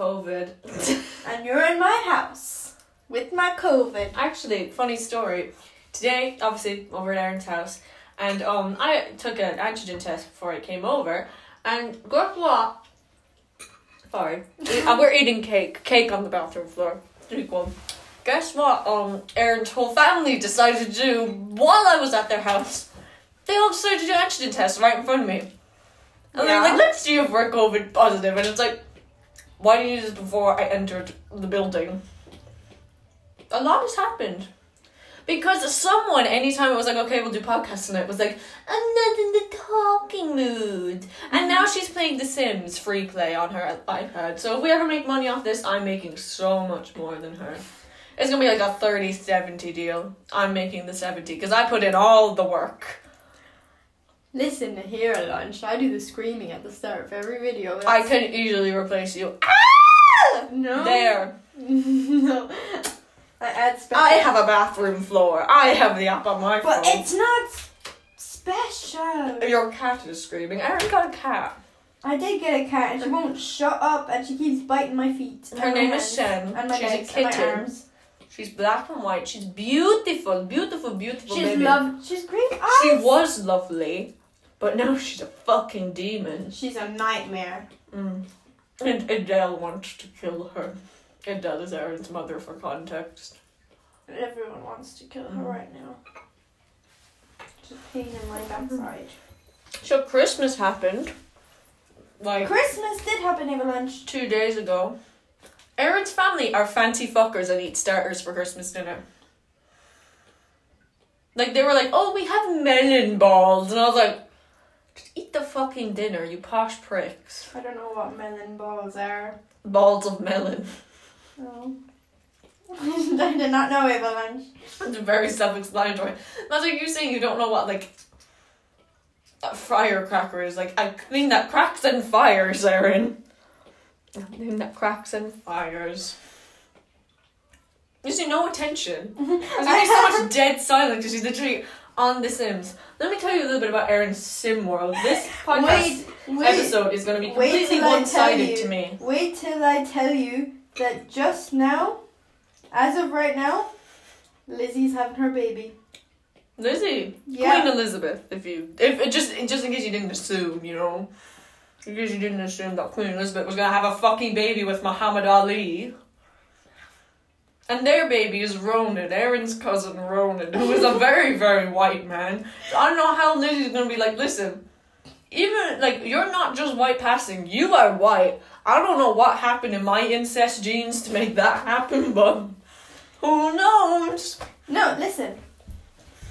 COVID. And you're in my house with my COVID. Actually, funny story. Today, obviously, over at Erin's house, and um, I took an antigen test before I came over, and guess what? Sorry, and we're eating cake, cake on the bathroom floor. Guess what? Um, Erin's whole family decided to do while I was at their house. They all decided to do antigen tests right in front of me. And they're like, let's see if we're COVID positive. And it's like, why didn't you do this before I entered the building? A lot has happened. Because someone, anytime it was like, okay, we'll do podcasts tonight, was like, I'm not in the talking mood. And now she's playing The Sims free play on her iPad. So if we ever make money off this, I'm making so much more than her. It's gonna be like a 30 70 deal. I'm making the 70 because I put in all the work. Listen to here at lunch. I do the screaming at the start of every video. I can easily replace you. Ah! No. There. no. I add special. I have a bathroom floor. I have the app on my But phone. it's not special. Your cat is screaming. Erin got a cat. I did get a cat and she won't shut up and she keeps biting my feet. Her name is hands Shem. And my She's a legs my kitten. She's black and white. She's beautiful, beautiful, beautiful She's love. She's great eyes. She was lovely, but now she's a fucking demon. She's a nightmare. Mm. And Adele wants to kill her. Adele is Erin's mother for context. Everyone wants to kill her Mm. right now. She's a pain in my backside. So Christmas happened, like Christmas did happen lunch. two days ago. Erin's family are fancy fuckers and eat starters for Christmas dinner. Like they were like, oh, we have melon balls, and I was like, just eat the fucking dinner, you posh pricks. I don't know what melon balls are. Balls of melon. No. I did not know over lunch. It's very self-explanatory. That's like you saying you don't know what like a firecracker is. Like a thing that cracks and fires, Erin. A thing that cracks and fires. You see no attention. There's gonna so much dead silence because she's literally on The Sims. Let me tell you a little bit about Erin's Sim World. This podcast Wait, wait, episode is going to be completely tell one-sided to me. wait till I tell you that just now, as of right now, Lizzie's having her baby. Lizzie, Yeah. Queen Elizabeth. If you, if just just in case you didn't assume, you know, in case you didn't assume that Queen Elizabeth was gonna have a fucking baby with Muhammad Ali. And their baby is Ronan, Erin's cousin Ronan, who is a very, very white man. I don't know how Lizzie's gonna be like, listen, even like you're not just white passing, you are white. I don't know what happened in my incest genes to make that happen, but who knows? No, listen.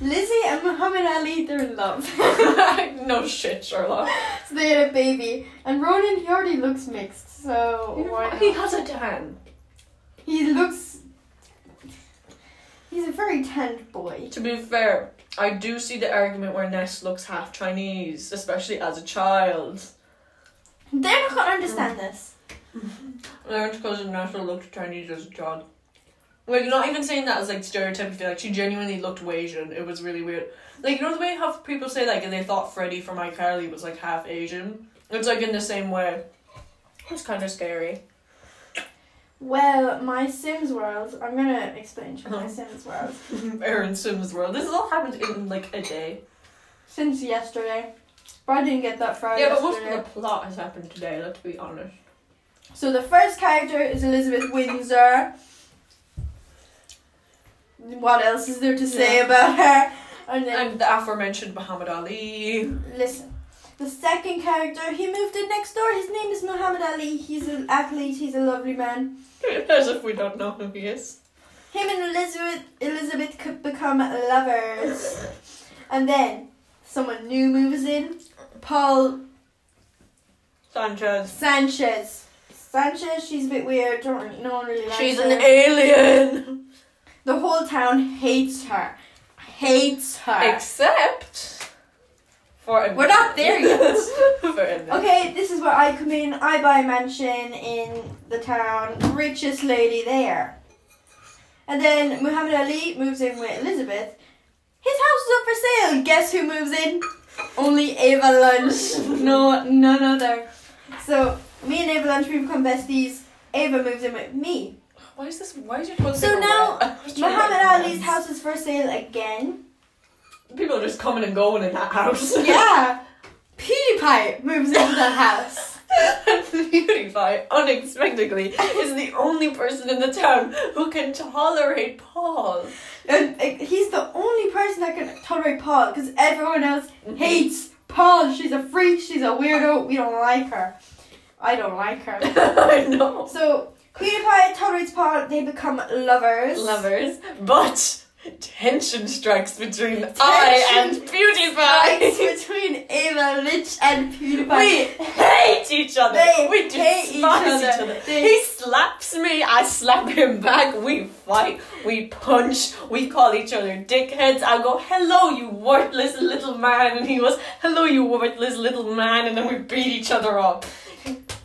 Lizzie and Muhammad Ali, they're in love. no shit, Sherlock. so they had a baby. And Ronan, he already looks mixed, so why He has a tan. He looks. He's a very tanned boy. To be fair, I do see the argument where Ness looks half Chinese, especially as a child. They're not gonna understand this. Erin's cousin Nessa looked Chinese as a child. Like, not even saying that as like stereotypically, like she genuinely looked Asian. It was really weird. Like, you know the way how people say like, and they thought Freddie from iCarly was like half Asian? It's like in the same way. It's kind of scary. Well, my Sims world, I'm gonna explain to you my uh-huh. Sims world. Erin Sims world. This has all happened in like a day. Since yesterday. But I didn't get that far Yeah, but most of the plot has happened today, let's be honest. So the first character is Elizabeth Windsor. What else is there to say Yeah. about her? And And the aforementioned Muhammad Ali. listen. The second character, he moved in next door. His name is Muhammad Ali. He's an athlete. He's a lovely man. As if we don't know who he is. Him and Elizabeth Elizabeth could become lovers. And then someone new moves in. Paul Sanchez. Sanchez. Sanchez, she's a bit weird. Don't no one really likes She's her. an alien. The whole town hates her. Hates her. Except for a We're not there yet. for a minute. Okay, this is where I come in. I buy a mansion in the town, richest lady there. And then Muhammad Ali moves in with Elizabeth. His house is up for sale. Guess who moves in? Only Ava Lunch. No, none other. So me and Ava Lunch we become besties. Ava moves in with me. Why is this? Why is your So now, wet? I was trying to Muhammad Ali's house is for sale again. People are just coming and going in that house. Yeah. PewDiePie moves into the house. and PewDiePie, unexpectedly, is the only person in the town who can tolerate Paul. And he's the only person that can tolerate Paul because everyone else Mm-hmm. hates Paul. She's a freak. She's a weirdo. We don't like her. I don't like her. I know. So PewDiePie tolerates Paul. They become lovers. Lovers, but tension strikes between I and Tension PewDiePie. Strikes between Ava Lynch and PewDiePie. We hate each other. They we hate each despise each other. other. They- He slaps me, I slap him back. We fight, we punch, we call each other dickheads. I go, "Hello, you worthless little man," and he goes, "Hello, you worthless little man," and then we beat each other up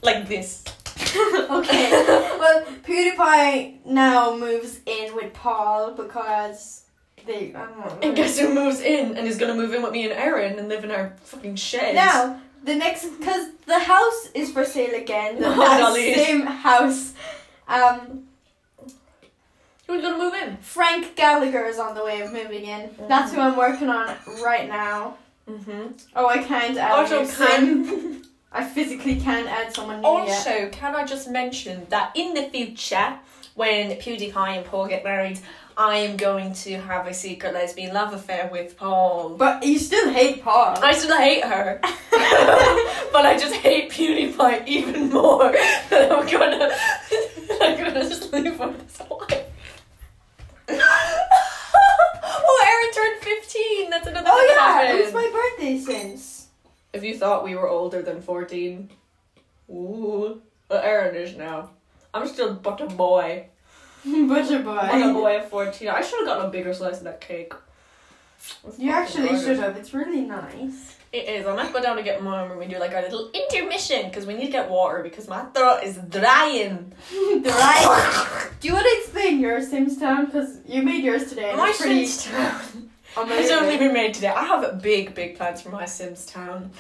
like this. okay. Well, PewDiePie now moves in with Paul because they. I don't know. And guess who moves in and is gonna move in with me and Erin and live in our fucking shed? Now, the next, because the house is for sale again. The Ali. same house. Um, who's gonna move in? Frank Gallagher is on the way of moving in. That's who I'm working on right now. Mm-hmm. Oh, I can't Also, can I physically can't add someone new yet. also can I just mention that in the future, when PewDiePie and Paul get married, I am going to have a secret lesbian love affair with Paul. But you still hate Paul. I still hate her, but I just hate PewDiePie even more. I'm gonna, I'm gonna just leave with his wife. oh, Erin turned 15. That's another oh yeah, happened. it was my birthday since. If you thought we were older than 14, ooh, Erin is now. I'm still but a boy. But a boy. But a boy at 14. I should have gotten a bigger slice of that cake. It's You actually gorgeous. should have. It's really nice. It is. I might go down to get mine when we do like our little intermission because we need to get water because my throat is drying. Right. Do you want to explain your Sims town? Because you made yours today. My it's pretty Sims town. Amazing. It's only been made today. I have big, big plans for my Sims town.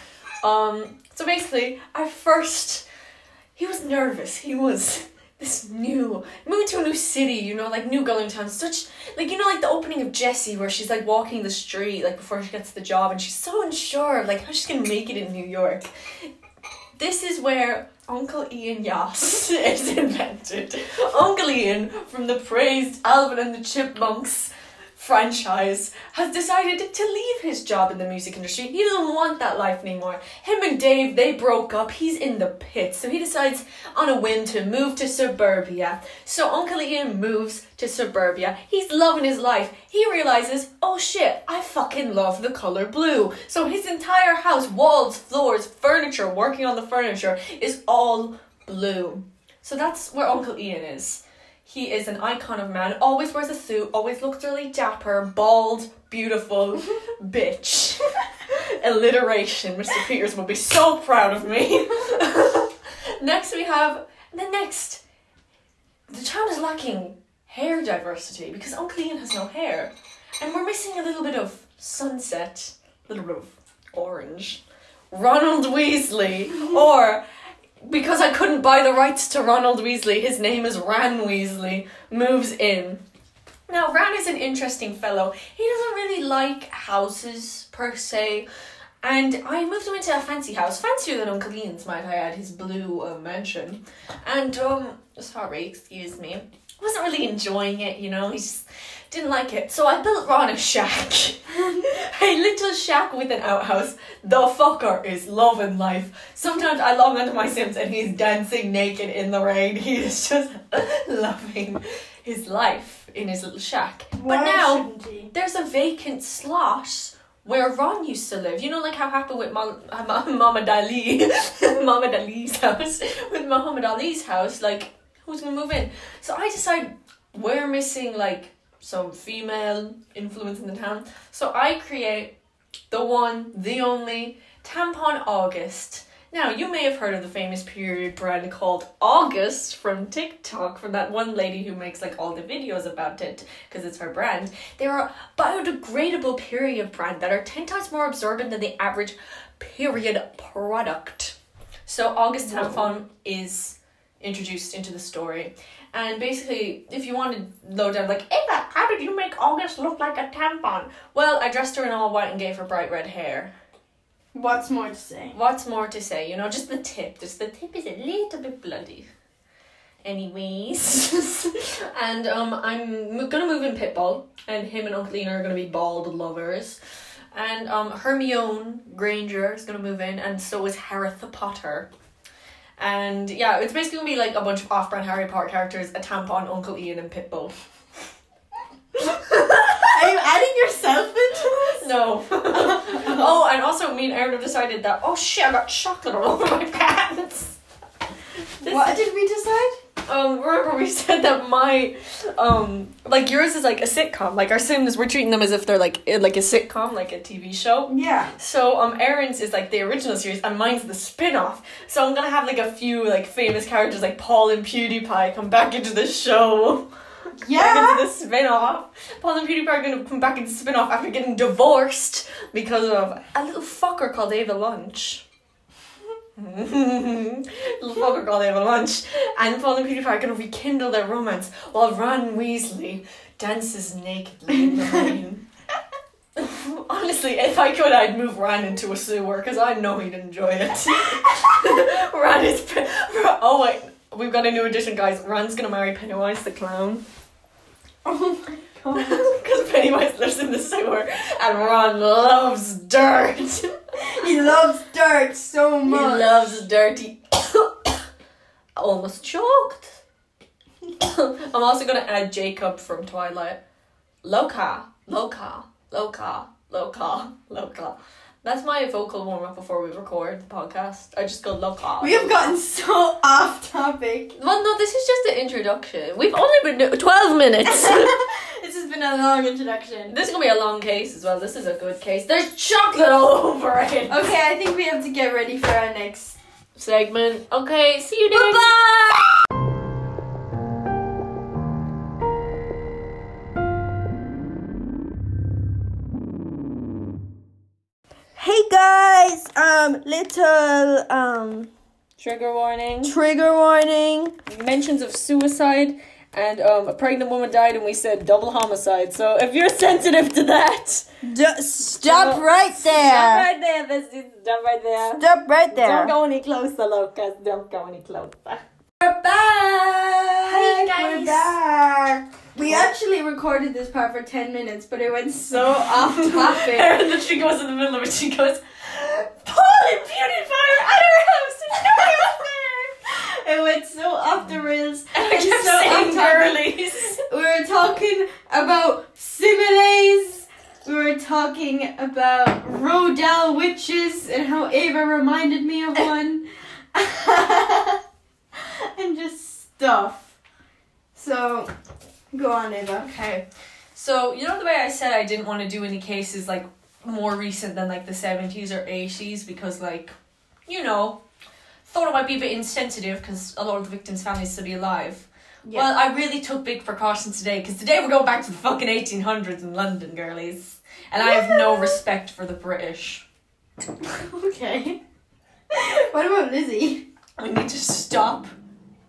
Um, so basically, at first, he was nervous. He was this new, moving to a new city, you know, like New Gulling Town. Such, like, you know, like the opening of Jessie, where she's like walking the street, like before she gets the job, and she's so unsure of like how she's gonna make it in New York. This is where Uncle Ian Yas is invented. Uncle Ian from the praised Alvin and the Chipmunks franchise has decided to leave his job in the music industry. He doesn't want that life anymore. Him and Dave, they broke up. He's in the pits. So he decides on a whim to move to suburbia. So Uncle Ian moves to suburbia. He's loving his life. He realizes, oh shit, I fucking love the color blue. So his entire house, walls, floors, furniture, working on the furniture, is all blue. So that's where Uncle Ian is. He is an icon of man, always wears a suit, always looks really dapper, bald, beautiful, bitch. Alliteration. Mr. Peters will be so proud of me. next we have the next. The town is lacking hair diversity because Uncle Ian has no hair. And we're missing a little bit of sunset, a little bit of orange. Ronald Weasley, or because I couldn't buy the rights to Ronald Weasley, his name is Ran Weasley, moves in. Now, Ran is an interesting fellow. He doesn't really like houses per se. And I moved him into a fancy house, fancier than Uncle Ian's, might I add, his blue uh, mansion. And, um, sorry, excuse me, wasn't really enjoying it, you know, He's just didn't like it. So I built Ron a shack. a little shack with an outhouse. The fucker is loving life. Sometimes I log onto my Sims and he's dancing naked in the rain. He is just loving his life in his little shack. But now there's a vacant slot where Ron used to live. You know, like how happened with Mom, Muhammad Ali, Muhammad Ali's house. With Muhammad Ali's house, like who's gonna move in? So I decided we're missing like some female influence in the town. So I create the one, the only tampon August. Now, you may have heard of the famous period brand called August from TikTok, from that one lady who makes like all the videos about it because it's her brand. They're a biodegradable period brand that are 10 times more absorbent than the average period product. So, August tampon is introduced into the story. And basically, if you wanted low down, like, Ava, how did you make August look like a tampon? Well, I dressed her in all white and gave her bright red hair. What's more to say? What's more to say? You know, just the tip. Just the tip is a little bit bloody. Anyways, and um, I'm gonna move in Pitbull, and him and Uncle Ian are gonna be bald lovers, and um, Hermione Granger is gonna move in, and so is Harry Potter. And yeah, it's basically gonna be like a bunch of off-brand Harry Potter characters, a tampon, Uncle Ian, and Pitbull. Are you adding yourself into this? No. oh, and also me and Erin have decided that oh shit, I got chocolate all over my pants. This- What did we decide? Um, remember we said that my, um, like yours is like a sitcom. Like our Sims, we're treating them as if they're like in like a sitcom, like a TV show. Yeah. So um, Erin's is like the original series, and mine's the spin-off. So I'm gonna have like a few like famous characters like Paul and PewDiePie come back into the show. Yeah. into the spin-off. Paul and PewDiePie are gonna come back into the spin-off after getting divorced because of a little fucker called Ava Lunch. Little fucker called Ava Lunch. And Paul and are gonna rekindle their romance while Ron Weasley dances nakedly in the rain. Honestly, if I could, I'd move Ron into a sewer because I know he'd enjoy it. Ron is. Oh wait, we've got a new addition, guys. Ron's gonna marry Pennywise the clown. Oh my god. Because Pennywise lives in the sewer and Ron loves dirt. He loves dirt so much. he loves dirty. Almost choked. I'm also gonna add Jacob from Twilight. Loca, loca, loca, loca, loca. That's my vocal warm up before we record the podcast. I just go loca. we have gotten so off topic. Well, no, this is just the introduction. We've only been 12 minutes. this been a long introduction. this is gonna be a long case as well. This is a good case. There's chocolate all over it. Okay, I think we have to get ready for our next. segment. Okay, see you next. Bye. Hey guys, um, little um Trigger warning. trigger warning. Mentions of suicide and um, a pregnant woman died, and we said double homicide. So if you're sensitive to that, D- stop right there. stop right there, bestie. Stop right there. Stop right there. Don't go any closer, Lucas. Don't go any closer. We're back. Hey, guys. We're back. We actually recorded this part for ten minutes, but it went so off topic. Erin literally goes in the middle of it. She goes, Paul and PewDiePie are at our house, and nobody was there. It went so off the rails. I kept so saying girlies. We were talking about similes. We were talking about Roald Dahl witches and how Ava reminded me of one. and just stuff. So, go on, Ava. Okay, so you know the way I said I didn't want to do any cases like more recent than like the seventies or eighties because like, you know, thought it might be a bit insensitive because a lot of the victims' families still be alive. Well, I really took big precautions today because today we're going back to the fucking eighteen hundreds in London, girlies, and I have no respect for the British. okay. what about Lizzie? We need to stop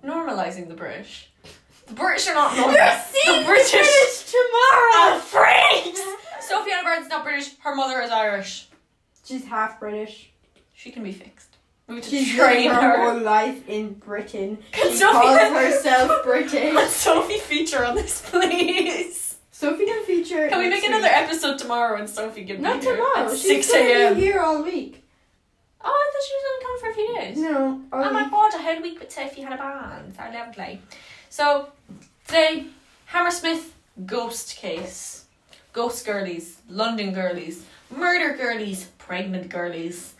normalizing the British. The British are not normal. You're seeing the British. British tomorrow. freaks. Sophie Anna Barnes not British. Her mother is Irish. She's half British. She can be fixed. We She's train living her whole life in Britain. Can She Sophie calls herself British. Let Sophie feature on this, please. Sophie can feature. Can we make next another episode tomorrow and Sophie can Not be here tomorrow. at She's six a.m. be here all week. Oh, I thought she was gonna come for a few days. No, Oh my week. god, I had a week with Sophie had Hannah Barnes. How lovely. So, today, Hammersmith ghost case. Ghost girlies, London girlies, murder girlies, pregnant girlies.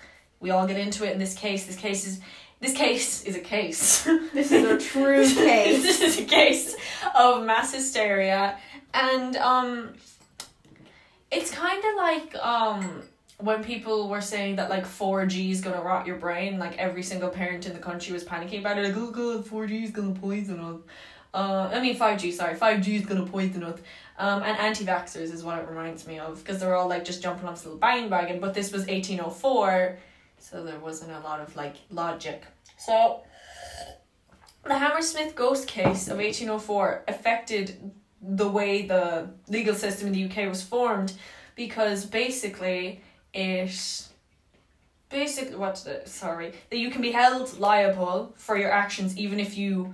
We all get into it in this case. This case is this case is a case. This is a true case. this is a case of mass hysteria and um it's kind of like um when people were saying that like 4G is gonna rot your brain, like every single parent in the country was panicking about it, like, oh god, 4G is gonna poison us. Uh, I mean 5G, sorry, 5G is gonna poison us. Um, and anti-vaxxers is what it reminds me of, because they're all like just jumping on this little bandwagon, but this was 1804, so there wasn't a lot of like logic. So, the Hammersmith ghost case of 1804 affected the way the legal system in the UK was formed because basically it basically what's the sorry that you can be held liable for your actions even if you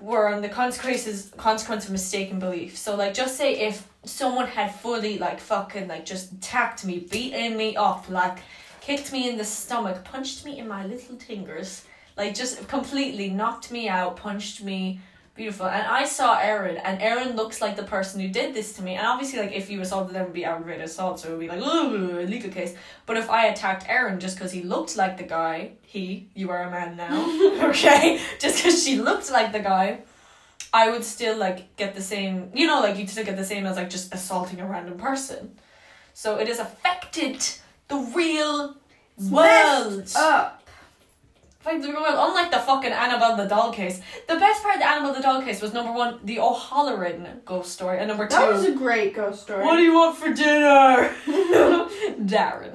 were on the consequences consequence of mistaken belief. So like just say if someone had fully like fucking like just attacked me, beaten me up, like kicked me in the stomach, punched me in my little fingers, like just completely knocked me out, punched me. Beautiful. And I saw Erin, and Erin looks like the person who did this to me. And obviously, like, if you assaulted them, it would be aggravated assault, so it would be like, ooh, legal case. But if I attacked Erin just because he looked like the guy, he, you are a man now, okay? Just because she looked like the guy, I would still, like, get the same, you know, like, you'd still get the same as, like, just assaulting a random person. So it is affected the real world. Messed up. Like the real world, unlike the fucking Annabelle the doll case. The best part of the Annabelle the doll case was number one, the O'Halloran ghost story, and number two, That was a great ghost story. what do you want for dinner? Darren.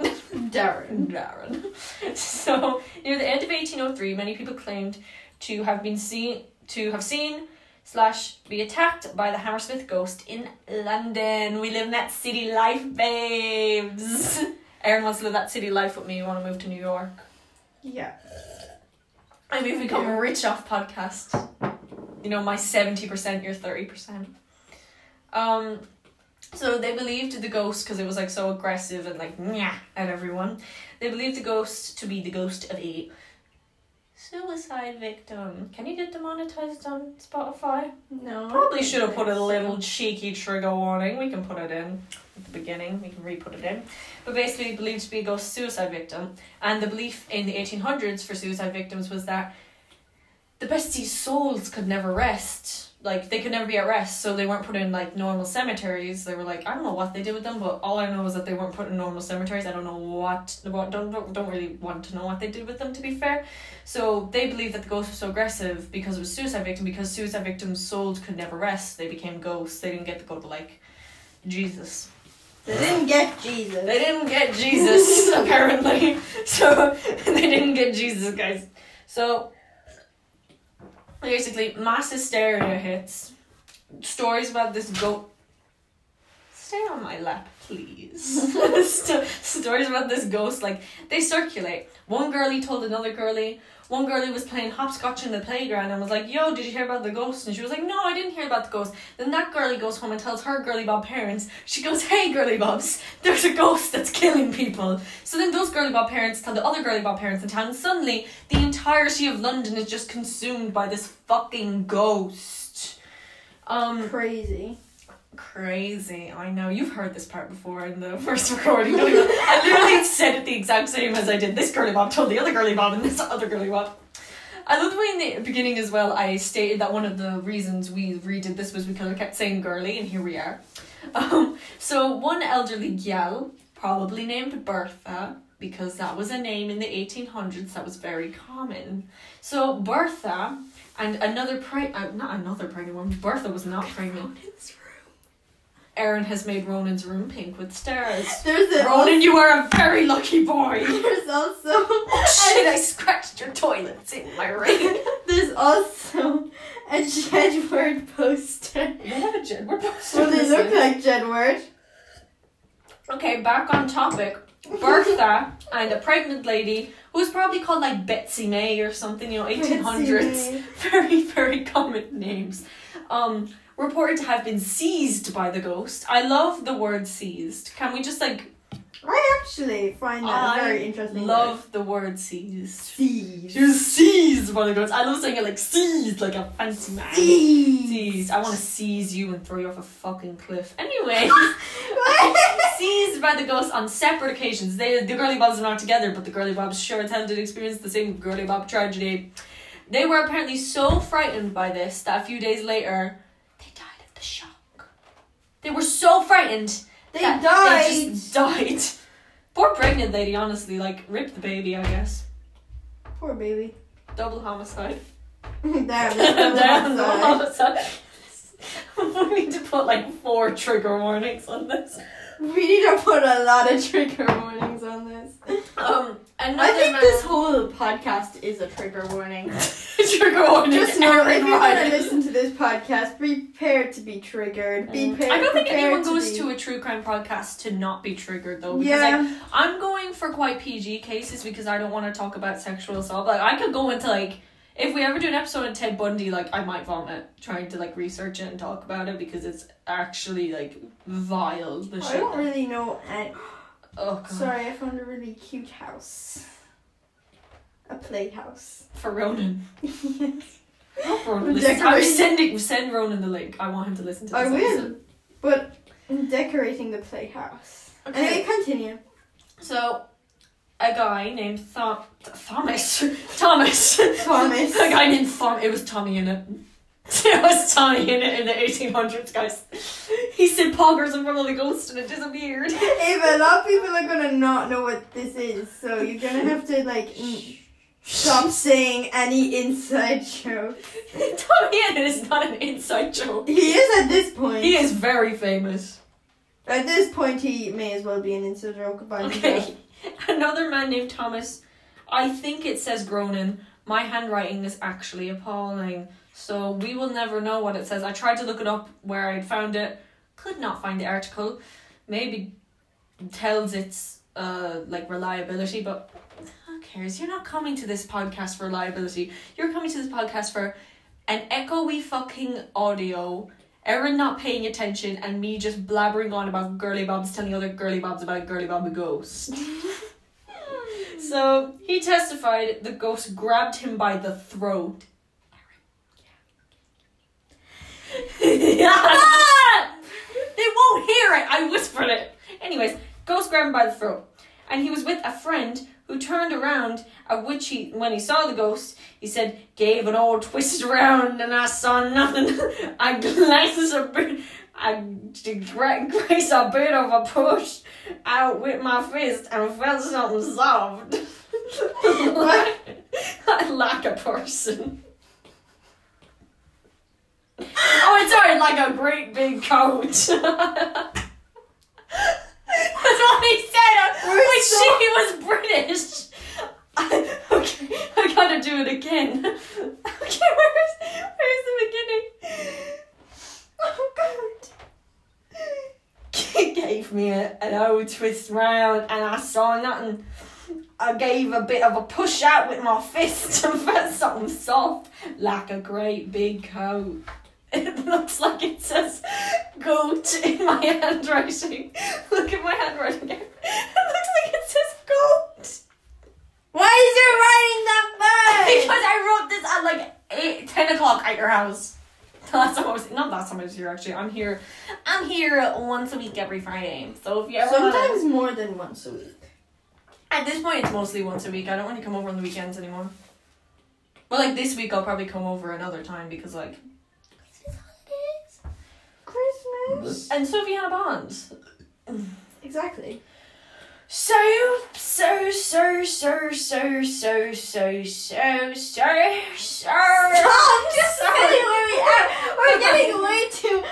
Darren. Darren. So near the end of 1803, many people claimed to have been seen to have seen slash be attacked by the Hammersmith ghost in London. We live in that city life, babes. Erin wants to live that city life with me. You want to move to New York? Yeah. I mean, we've become rich off podcast. You know, my seventy percent, your thirty percent. Um, so they believed the ghost because it was like so aggressive and like yeah at everyone. They believed the ghost to be the ghost of a suicide victim. Can you get demonetized on Spotify? No. Probably should have put a little cheeky trigger warning. We can put it in at the beginning. We can re-put it in. But basically, believed to be a ghost suicide victim, and the belief in the eighteen hundreds for suicide victims was that the bestie's souls could never rest. Like they could never be at rest, so they weren't put in like normal cemeteries. They were like I don't know what they did with them, but all I know is that they weren't put in normal cemeteries. I don't know what what don't don't, don't really want to know what they did with them. To be fair, so they believed that the ghost was so aggressive because it was suicide victim because suicide victims' souls could never rest. They became ghosts. They didn't get to go to like Jesus. They didn't get Jesus. They didn't get Jesus apparently. So they didn't get Jesus, guys. So basically, mass hysteria hits. Stories about this goat. Stay on my lap, please. Sto- stories about this ghost, like they circulate. One girlie told another girlie. One girlie was playing hopscotch in the playground and was like, "Yo, did you hear about the ghost?" And she was like, "No, I didn't hear about the ghost." Then that girlie goes home and tells her girly bob parents. She goes, "Hey, girly bobs, there's a ghost that's killing people." So then those girly bob parents tell the other girly bob parents in town. And suddenly, the entirety of London is just consumed by this fucking ghost. Um, Crazy. Crazy. I know you've heard this part before in the first recording. I literally said it the exact same as I did. This girly bob told the other girly bob, and this other girly bob. I love the way in the beginning as well. I stated that one of the reasons we redid this was because I kept saying girly, and here we are. Um, so one elderly gal, probably named Bertha, because that was a name in the eighteen hundreds that was very common. So Bertha and another pre uh, not another pregnant woman. Bertha was not pregnant. Erin has made Ronan's room pink with stars. There's a Ronan, you are a very lucky boy. There's also Shit, I scratched your toilets in my ring. there's also a Jedward poster. They have a Jedward poster. Well, they look like Jedward. Okay, back on topic. Bertha and a pregnant lady who's probably called like Betsy May or something, you know, 1800s. Very, very common names. Um, reported to have been seized by the ghost. I love the word seized. Can we just like I actually find that I very interesting. love the word seized. Seized. She was seized by the ghost. I love saying it like seized, like a fancy man. Seized. Seized. I want to seize you and throw you off a fucking cliff. Anyway, seized by the ghost on separate occasions. They, the girly bobs are not together, but the girly bobs sure as hell did experience the same girly bob tragedy. They were apparently so frightened by this that a few days later, they died of the shock. They were so frightened They died. They just died. Poor pregnant lady, honestly. Like, rip the baby, I guess. Poor baby. Double homicide. Damn, Damn, that's homicide. we need to put like four trigger warnings on this. We need to put a lot of trigger warnings on this. Um, another I think man- this whole podcast is a trigger warning. trigger trigger warning. Just know if you want to listen to this podcast, prepare to be triggered. Be Mm. prepared. I don't think prepared anyone goes be- to a true crime podcast to not be triggered though. Because like Yeah, I'm going for quite PG cases because I don't want to talk about sexual assault. Like I could go into like if we ever do an episode on Ted Bundy, like I might vomit trying to like research it and talk about it because it's actually like vile. The I shit. don't really know. And Oh god. sorry, I found a really cute house. A playhouse. For Ronan. yes. Oh, Ronan We're. I'm sending send Ronan the link. I want him to listen to this. I will. But I'm decorating the playhouse. Okay. Anyway, continue. So, a guy named Thom- Thomas. Thomas. Thomas. a guy named Thom. It was Tommy in it. It was TommyInnit in the 1800s, guys. He said poggers in front of the ghost and it disappeared. Ava, a lot of people are gonna not know what this is, so you're gonna have to like mm, stop saying any inside joke. Tommy in it is not an inside joke. He is at this point. He is very famous. At this point, he may as well be an inside joke about himself. Okay. Another man named Thomas. I think it says Gronin. My handwriting is actually appalling. So we will never know what it says. I tried to look it up where I'd found it. Could not find the article. Maybe tells its uh like reliability, but who cares? You're not coming to this podcast for reliability. You're coming to this podcast for an echoey fucking audio. Erin not paying attention and me just blabbering on about girly bobs telling other girly bobs about girly bob a ghost. so he testified the ghost grabbed him by the throat. They won't hear it. I whispered it. Anyways, ghost grabbed him by the throat, and he was with a friend who turned around. At which he, when he saw the ghost, he said, "Gave an old twist around, and I saw nothing. I glanced a bit." I gra- grace a bit of a push out with my fist and felt something soft. What? like a person. Oh, it's sorry, like a great big coat. That's what he said We're when so- she was British. okay, I gotta do it again. Okay, where's where's the beginning? Oh god. He gave me a, an old twist round and I saw nothing. I gave a bit of a push out with my fist and felt something soft, like a great big coat. It looks like it says goat in my handwriting. Look at my handwriting. It looks like it says goat. Why is you writing that bad? Because? I wrote this at like eight, 10 o'clock at your house. Last time I was not last time I was here actually. I'm here. I'm here once a week every Friday. So if you ever wanna- Sometimes more than once a week. at this point it's mostly once a week. I don't want to come over on the weekends anymore. Well, like this week I'll probably come over another time because like And Sophie Hannah Bonds. Exactly. So so so so so so so so so so. Stop! Just where we are. We're getting way too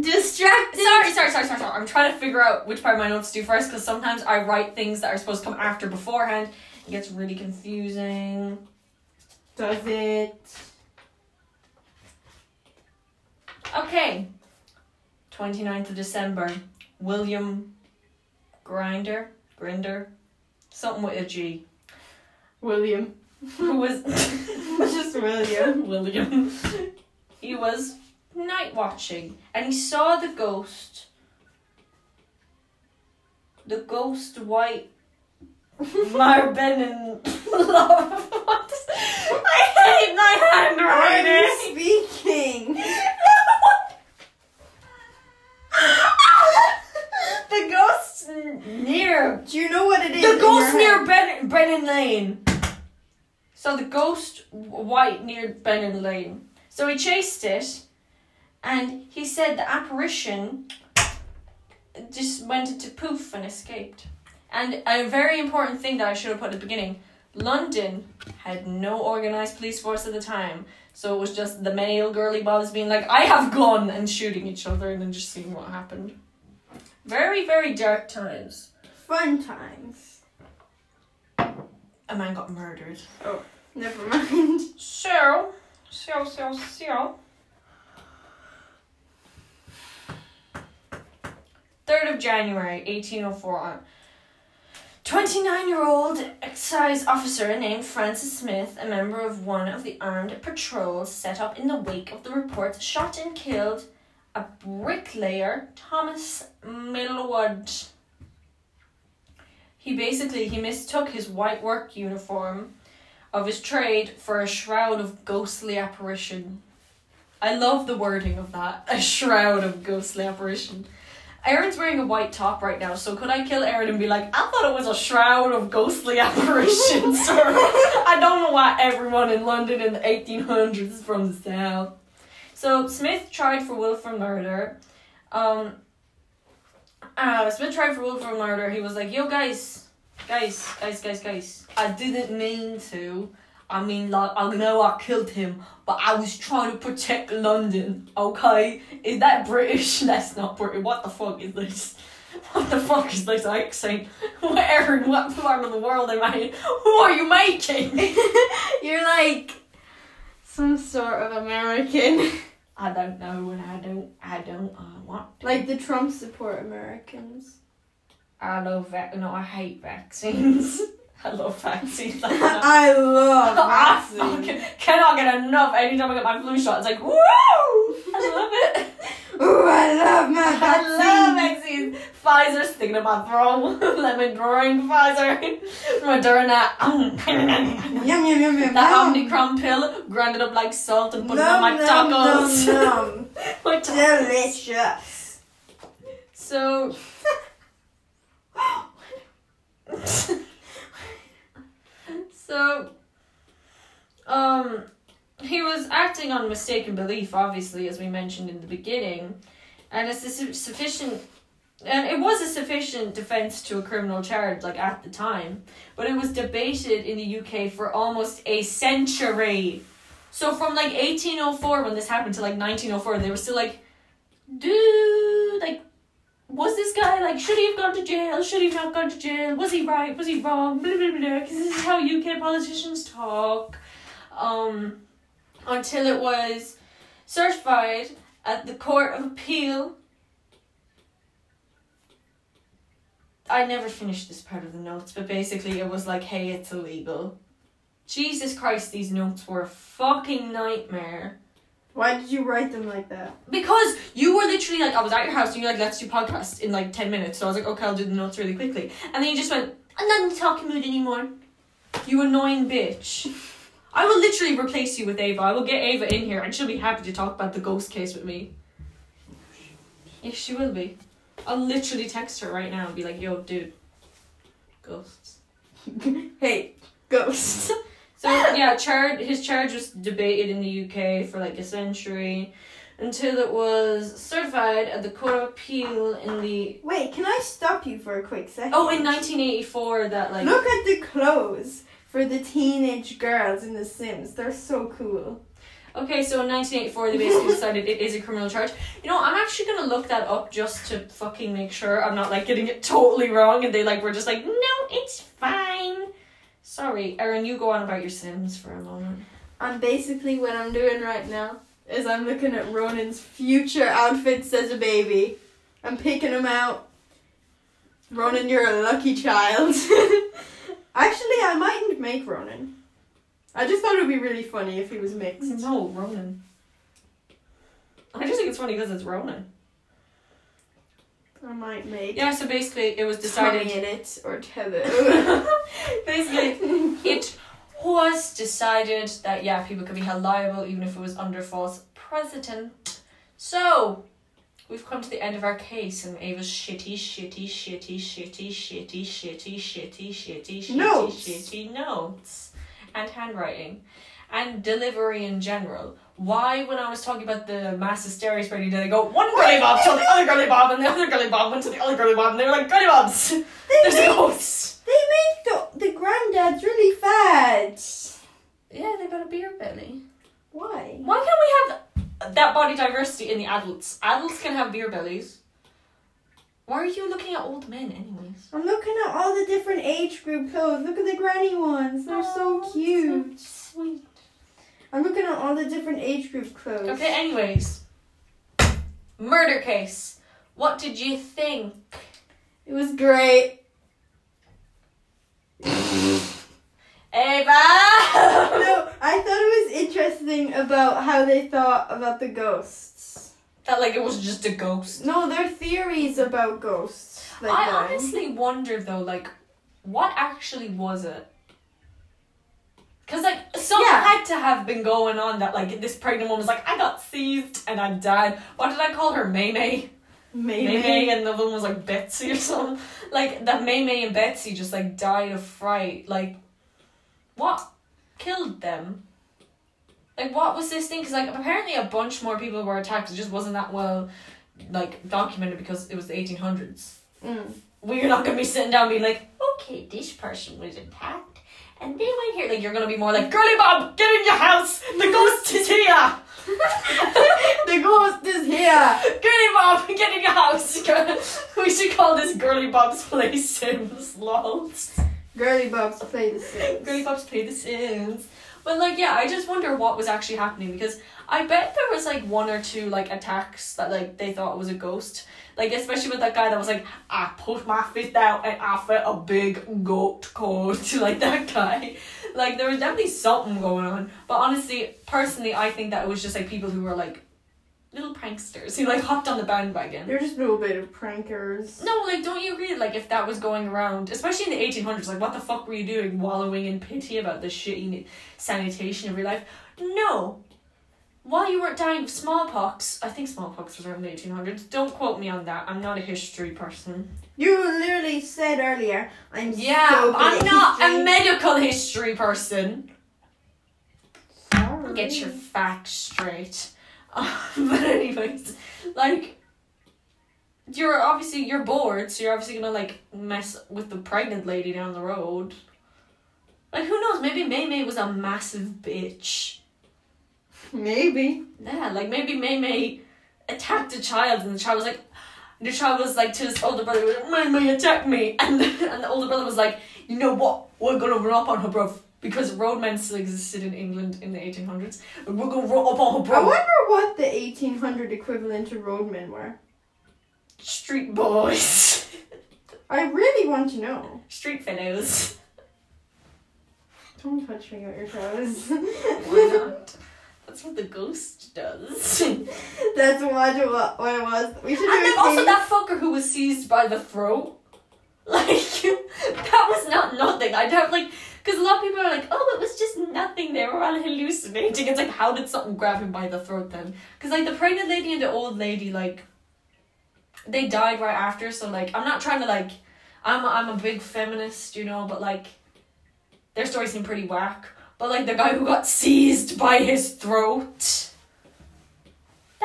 distracted. Sorry, sorry, sorry, sorry, sorry. I'm trying to figure out which part of my notes to do first because sometimes I write things that are supposed to come after beforehand. It gets really confusing. Does it? Okay. 29th of December. William Grinder? Grinder? Something with a G. William. Who was. Just William. William. He was night watching and he saw the ghost. The ghost white Marbenin love. What? I hate my handwriting. I'm speaking. the near Do you know what it is? the ghost near ben- Brennan Lane. So the ghost white near Brennan Lane. So he chased it, and he said the apparition just went into poof and escaped. And a very important thing that I should have put at the beginning: London had no organized police force at the time, so it was just the male girly bobs being like, "I have gun" and shooting each other, and then just seeing what happened. Very, very dark times. Fun times. A man got murdered. Oh, never mind. So, So, so, so. 3rd of January, 1804. 29 year old excise officer named Francis Smith, a member of one of the armed patrols set up in the wake of the report, shot and killed a bricklayer, Thomas Millwood. He basically he mistook his white work uniform of his trade for a shroud of ghostly apparition. I love the wording of that. A shroud of ghostly apparition. Erin's wearing a white top right now, so could I kill Erin and be like, I thought it was a shroud of ghostly apparition, sir. I don't know why everyone in London in the 1800s is from the south. So Smith tried for willful murder. Um, uh, Smith tried for willful murder. He was like, "Yo, guys, guys, guys, guys, guys. I didn't mean to. I mean, like, I know I killed him, but I was trying to protect London. Okay, is that British? That's not British. What the fuck is this? What the fuck is this accent? Where in what part of the world am I? Who are you making? You're like some sort of American. I don't know, and I don't, I don't, I want to. like the Trump support Americans. I love vac. No, I hate vaccines. I love vaccines. I I love ah, I vaccines. fucking cannot get enough. Anytime I get my flu shot, it's like woo! I love it. Ooh, I love my vaccine. I love vaccines. Pfizer sticking in my throat. Let me drink Pfizer. Moderna. Yum yum yum yum. That yum. Omnicron pill, ground it up like salt and put it Nom, on my nom, tacos. nom, nom. my tacos. Delicious. So. so, um, he was acting on mistaken belief, obviously, as we mentioned in the beginning, and it's a su- sufficient. And it was a sufficient defense to a criminal charge, like at the time, but it was debated in the UK for almost a century. So from like 1804 when this happened to like 1904, they were still like, dude, like was this guy like should he have gone to jail should he not gone to jail was he right was he wrong blah blah blah because this is how uk politicians talk um until it was certified at the court of appeal i never finished this part of the notes but basically it was like hey it's illegal jesus christ these notes were a fucking nightmare Why did you write them like that? because you were literally like, I was at your house and you're like, let's do podcast in like 10 minutes. So I was like, okay, I'll do the notes really quickly. And then you just went, I'm not in the talking mood anymore. You annoying bitch. I will literally replace you with Ava. I will get Ava in here and she'll be happy to talk about the ghost case with me. Yes, she will be. I'll literally text her right now and be like, yo, dude, ghosts. hey, ghosts. So yeah, charge his charge was debated in the UK for like a century until it was certified at the Court of Appeal in the Wait, can I stop you for a quick second? oh in 1984 that like Look at the clothes for the teenage girls in The Sims. They're so cool. okay so in 1984 they basically decided it is a criminal charge. You know I'm actually gonna look that up just to fucking make sure I'm not like getting it totally wrong and they like were just like no it's fine. Sorry, Erin, you go on about your Sims for a moment. And basically, what I'm doing right now is I'm looking at Ronan's future outfits as a baby. I'm picking them out. Ronan, you're a lucky child. Actually, I mightn't make Ronan. I just thought it would be really funny if he was mixed. No, Ronan. I just think it's funny because it's Ronan. I might make Yeah, so basically it was Tommy decided. in it or Tether. basically, it was decided that yeah, people could be held liable even if it was under false precedent. So, we've come to the end of our case and Ava's shitty, shitty, shitty, shitty, shitty, shitty, shitty, shitty, shitty, Notes. shitty notes and handwriting and delivery in general. Why, when I was talking about the mass hysteria spreading, did I go one girly bob told the other girly bob and the other girly bob went to the other girly bob and they were like girly bobs. they There's make, ghosts. they make the, the granddads really fat. Yeah, they got a beer belly. Why? Why can't we have that body diversity in the adults? Adults can have beer bellies. Why are you looking at old men, anyways? I'm looking at all the different age group clothes. Oh, look at the granny ones. They're oh, so cute. Sweet. I'm looking at all the different age group clothes. Okay, anyways. Murder case. What did you think? It was great. Ava! No, I thought it was interesting about how they thought about the ghosts. that like it was just a ghost. No, their theories about ghosts. Like I that. honestly wonder though, like, what actually was it? Cause like something Yeah. had to have been going on that like this pregnant woman was like, I got seized and I died. What did I call her? May May? May May and the other one was like Betsy or something. Like that May May and Betsy just like died of fright. Like what killed them? Like what was this thing? Because like apparently a bunch more people were attacked. It just wasn't that well like documented because it was the eighteen hundreds. Mm. We're not gonna be sitting down being like, okay, this person was attacked and they went here. Like you're gonna be more like, Girly Bob, get in your house. The ghost is here. the ghost is here. Girly Bob, get in your house. we should call this Girly Bob's Play Sims. Lols. Girly Bobs play the Sims. Girly Bob's Play The Sims. But like, yeah, I just wonder what was actually happening because I bet there was like one or two like attacks that like they thought was a ghost. Like especially with that guy that was like, I put my fist out and I felt a big goat coat. like that guy. Like there was definitely something going on. But honestly, personally, I think that it was just like people who were like little pranksters who like hopped on the bandwagon. They're just a little bit of prankers. No, like, don't you agree? Like, if that was going around, especially in the 1800s, like, what the fuck were you doing? Wallowing in pity about the shitty sanitation of your life? No. While you weren't dying of smallpox, I think smallpox was around the 1800s. Don't quote me on that. I'm not a history person. You literally said earlier, I'm Yeah, so I'm not a medical history person. Sorry. Get your facts straight. but anyways, like you're obviously you're bored, so you're obviously gonna like mess with the pregnant lady down the road. Like who knows? Maybe May May was a massive bitch. Maybe. Yeah, like maybe May May attacked a child, and the child was like, the child was like to his older brother, May May attack me, and and the older brother was like, you know what? We're gonna run up on her, bro. Because roadmen still existed in England in the 1800s. We're gonna up on. I wonder what the 1800 equivalent to roadmen were. Street boys. I really want to know. Street fellows. Don't touch me with your toes. Why not? That's what the ghost does. That's what it wa- what it was. We should do then also thing. that fucker who was seized by the throat. Like, that was not nothing. I'd have, like, because a lot of people are like, oh, it was just nothing. They were all hallucinating. It's like, how did something grab him by the throat then? Because, like, the pregnant lady and the old lady, like, they died right after. So, like, I'm not trying to, like, I'm a, I'm a big feminist, you know, but, like, their story seemed pretty whack. But, like, the guy who got seized by his throat.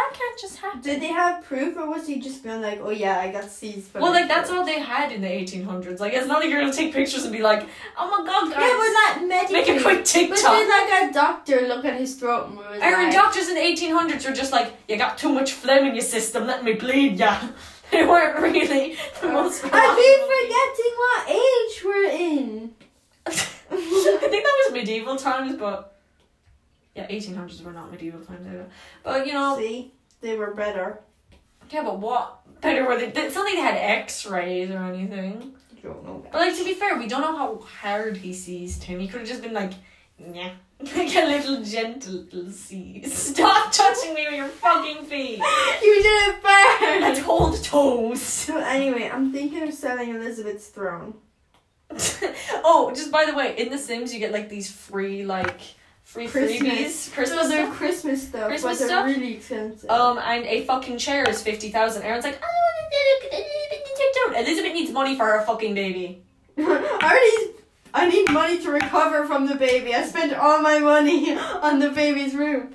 That can't just happen. Did they have proof, or was he just being like, "Oh yeah, I got seized"? Well, like that's all they had in the 1800s. Like it's not like you're gonna take pictures and be like, "Oh my god, guys, Yeah, but not medically. make a quick But TikTok." did like a doctor look at his throat and was Erin like, doctors in the 1800s were just like, "You got too much phlegm in your system. Let me bleed ya." They weren't really the most. I keep forgetting what age we're in. I think that was medieval times, but yeah, 1800s were not medieval times either. But you know, See, they were better. yeah, but what better were they? It's not like they had X-rays or anything. I don't know that. But like to be fair, we don't know how hard he seized him. He could have just been like, yeah, like a little gentle little seize. Stop touching me with your fucking feet. you did it first. I told toes. So anyway, I'm thinking of selling Elizabeth's throne. oh, just by the way, in The Sims you get like these free like free Christmas. freebies, Christmas so they're stuff. Christmas stuff, Christmas but they're stuff? really expensive. Um, and a fucking chair is fifty thousand. Erin's like, oh, Elizabeth needs money for her fucking baby. I already. I need money to recover from the baby. I spent all my money on the baby's room.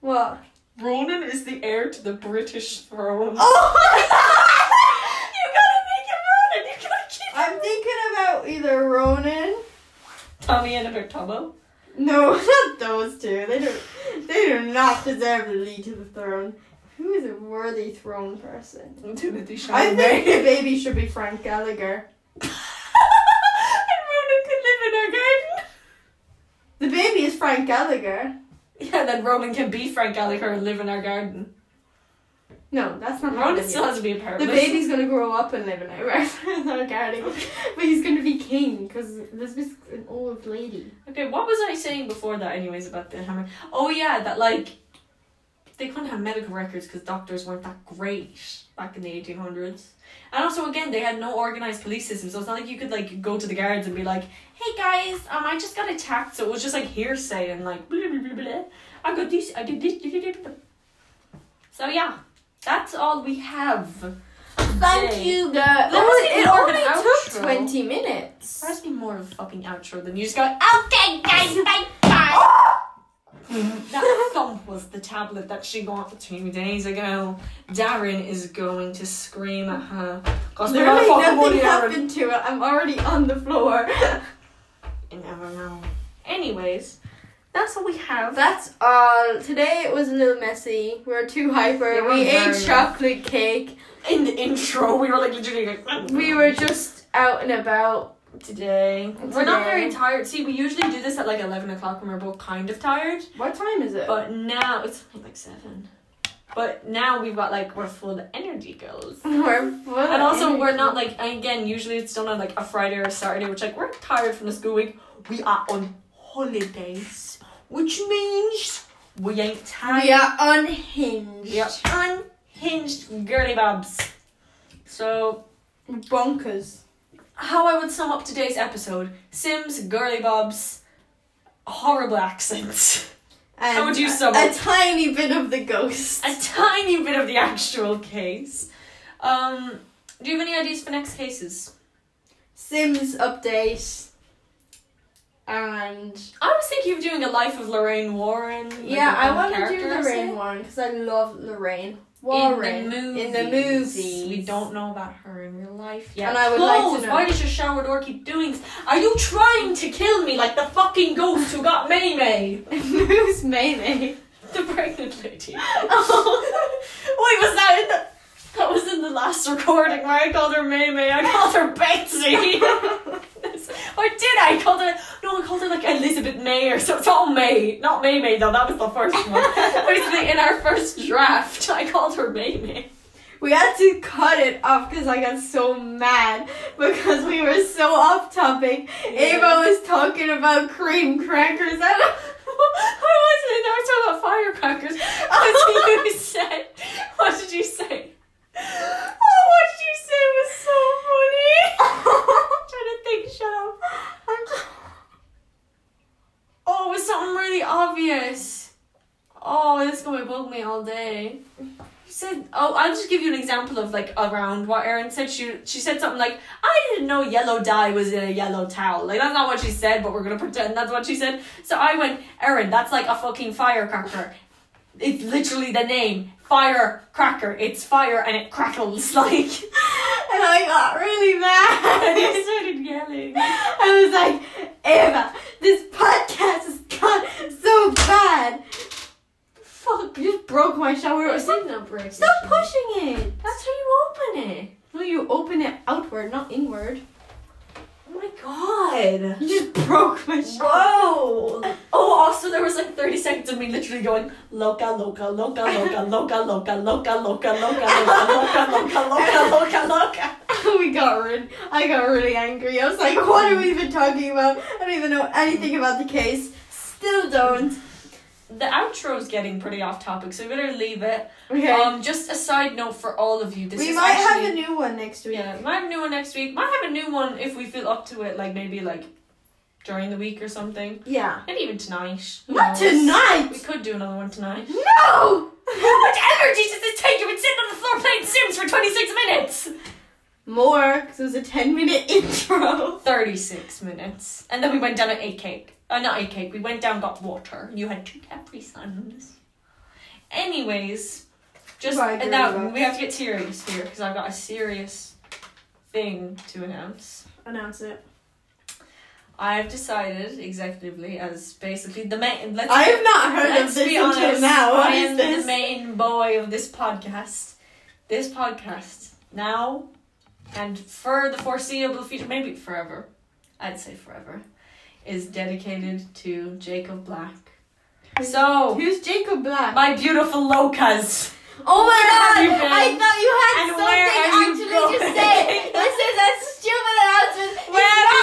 What? Ronan is the heir to the British throne. Oh! you gotta make it Ronan. You gotta keep. I'm thinking about either Ronan. Tommy and a Tomo. No, not those two. They do. They do not deserve to lead to the throne. Who is a worthy throne person? Timothy I think the baby should be Frank Gallagher. and Ronan could live in our garden. The baby is Frank Gallagher. Yeah, then Ronan can be Frank Gallagher and live in our garden. No, that's not Ronan still has to be a The baby's gonna grow up and live in it, not garden. But he's gonna be king because this is an old lady. Okay, what was I saying before that, anyways, about the hammer? Oh, yeah, that like they couldn't have medical records because doctors weren't that great back in the 1800s. And also, again, they had no organized police system, so it's not like you could like go to the guards and be like, "Hey guys, um, I just got attacked." So it was just like hearsay and like, blah, blah, blah, blah. I got this, I did this, blah, blah, blah. So yeah, that's all we have. Thank Yay. you, do it only took outro. twenty minutes. There has to be more of a fucking outro than you just go, okay guys, bye bye. that thump was the tablet that she got two days ago. Darren is going to scream at her. Cause Literally nothing money, Darren. happened to it. I'm already on the floor. You never know. Anyways, that's all we have. That's all. Today it was a little messy. We were too hyper. Yeah, we ate chocolate cake. In the intro, we were like literally like, We were just out and about. today. We're not very tired. See, we usually do this at like eleven o'clock when we're both kind of tired. What time is it? But now it's like seven. But now we've got like we're full of energy girls. we're full. And also of we're not like again, usually it's done on like a Friday or a Saturday, which like we're tired from the school week. We are on holidays. Which means we ain't tired. We are unhinged. We are unhinged girly bobs. So Bonkers. how I would sum up today's episode, Sims, girly bobs, horrible accents. And How would you a- sum a, up? tiny bit of the ghost. a tiny bit of the actual case. Um, do you have any ideas for next cases? Sims update. And I was thinking of doing a life of Lorraine Warren. like yeah, I want to do. Lorraine Warren because I love Lorraine Warren in the movies. in the movies. We don't know about her in real life yet. And I would like to know. Why does your shower door keep doing this? Are you trying to kill me like the fucking ghost who got May May? Who's Mayday? The pregnant lady. oh. Wait, was that in the... That was in the last recording where I called her May May. I called her Betsy. or did I? I called her... No, I called her like Elizabeth May or so. It's all May. Not May May though. That was the first one. Basically, in our first draft, I called her May May. We had to cut it off because I got so mad because we were so off topic. Ava was talking about cream crackers. I don't. I wasn't. I was talking about firecrackers. What did you say? What did you say? Oh, what did you say was so funny? To. Shut up. I'm Oh, it was something really obvious. Oh, this is gonna bug me all day. You said, oh, I'll just give you an example of like around what Erin said. She she said something like, I didn't know yellow dye was in a yellow towel. Like that's not what she said, but we're gonna pretend that's what she said. So I went, Erin, that's like a fucking firecracker. It's literally the name. Firecracker. It's fire and it crackles like. and I got really and mad. he started yelling. I was like, Ava, this podcast has gone so bad. Fuck. You just broke my shower. Did not break. stop pushing it. That's how you open it. No, you open it outward, not inward. Oh my god. You just broke my shower. Whoa! Oh, also there was like 30 seconds of me literally going loca, loca, loca, loca, loca, loca, loca, loca, loca, loca, loca, loca, loca, loca, loca. we got rid. I got really angry. I was like, "What are we even talking about? I don't even know anything about the case. Still don't." The outro's getting pretty off topic, so we better leave it. Okay. Um, just a side note for all of you. This we might actually, have a new one next week. Yeah, might have a new one next week. Might have a new one if we feel up to it, like maybe like during the week or something. Yeah. Maybe even tonight. Who Not knows? tonight. We could do another one tonight. No. How much energy does this take? You've been sitting on the floor playing Sims for 26 minutes! More, because it was a ten minute intro. 36 minutes. And then we went down and ate cake. Uh, not ate cake, we went down got water. You had two Capri Suns. Anyways, just and now girl. we have to get serious here because I've got a serious thing to announce. Announce it. I've decided executively as basically the main. Let's I have not heard of this be until honest, now. What I is am this? the main boy of this podcast. This podcast now and for the foreseeable future, maybe forever, I'd say forever, is dedicated to Jacob Black. So who's Jacob Black? My beautiful locas. Oh my god! I thought you had and something actually to say. This is a stupid announcement. Where are you